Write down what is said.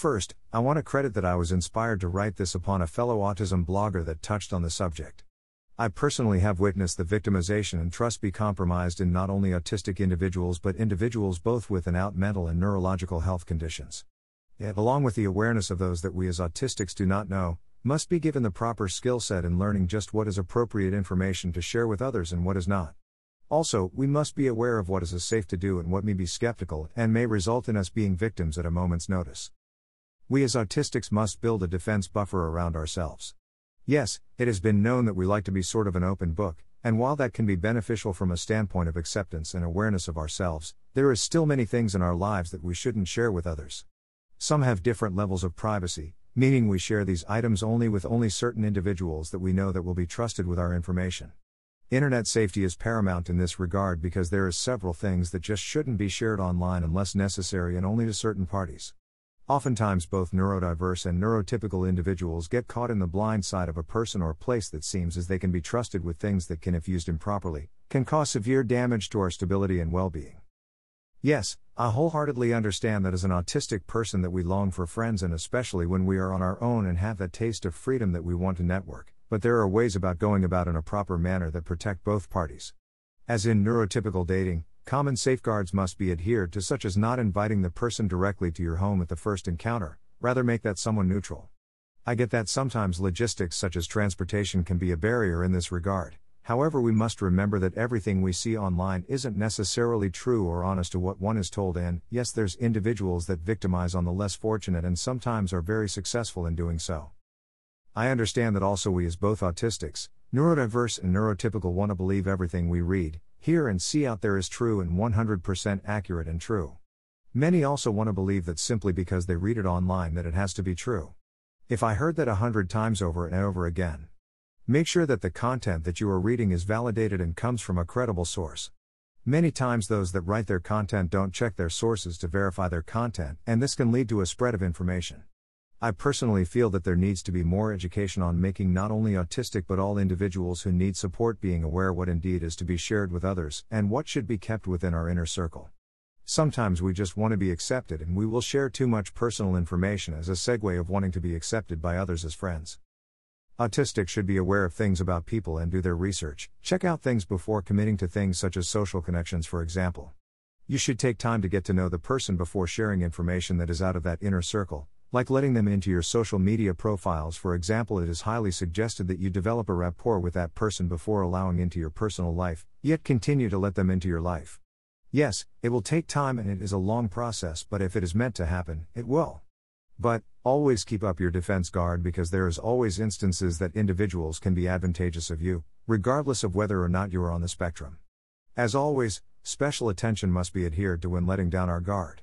First, I want to credit that I was inspired to write this upon a fellow autism blogger that touched on the subject. I personally have witnessed the victimization and trust be compromised in not only autistic individuals but individuals both with and out mental and neurological health conditions. Yet, along with the awareness of those that we as autistics do not know, must be given the proper skill set in learning just what is appropriate information to share with others and what is not. Also, we must be aware of what is as safe to do and what may be skeptical and may result in us being victims at a moment's notice. We as autistics must build a defense buffer around ourselves. Yes, it has been known that we like to be sort of an open book, and while that can be beneficial from a standpoint of acceptance and awareness of ourselves, there is still many things in our lives that we shouldn't share with others. Some have different levels of privacy, meaning we share these items only with only certain individuals that we know that will be trusted with our information. Internet safety is paramount in this regard because there is several things that just shouldn't be shared online unless necessary and only to certain parties. Oftentimes, both neurodiverse and neurotypical individuals get caught in the blind side of a person or place that seems as they can be trusted with things that can, if used improperly, can cause severe damage to our stability and well being. Yes, I wholeheartedly understand that as an autistic person that we long for friends and especially when we are on our own and have that taste of freedom that we want to network, but there are ways about going about in a proper manner that protect both parties. As in neurotypical dating, Common safeguards must be adhered to, such as not inviting the person directly to your home at the first encounter, rather, make that someone neutral. I get that sometimes logistics such as transportation can be a barrier in this regard, however, we must remember that everything we see online isn't necessarily true or honest to what one is told, and yes, there's individuals that victimize on the less fortunate and sometimes are very successful in doing so. I understand that also we, as both autistics, neurodiverse, and neurotypical, want to believe everything we read, hear and see out there is true and 100% accurate and true. Many also want to believe that simply because they read it online that it has to be true. If I heard that a hundred times over and over again. Make sure that the content that you are reading is validated and comes from a credible source. Many times those that write their content don't check their sources to verify their content, and this can lead to a spread of information. I personally feel that there needs to be more education on making not only autistic but all individuals who need support being aware what indeed is to be shared with others and what should be kept within our inner circle. Sometimes we just want to be accepted and we will share too much personal information as a segue of wanting to be accepted by others as friends. Autistics should be aware of things about people and do their research. Check out things before committing to things such as social connections, for example. You should take time to get to know the person before sharing information that is out of that inner circle, like letting them into your social media profiles, for example, it is highly suggested that you develop a rapport with that person before allowing into your personal life, yet continue to let them into your life. Yes, it will take time and it is a long process, but if it is meant to happen, it will. But, always keep up your defense guard because there is always instances that individuals can be advantageous of you, regardless of whether or not you are on the spectrum. As always, special attention must be adhered to when letting down our guard.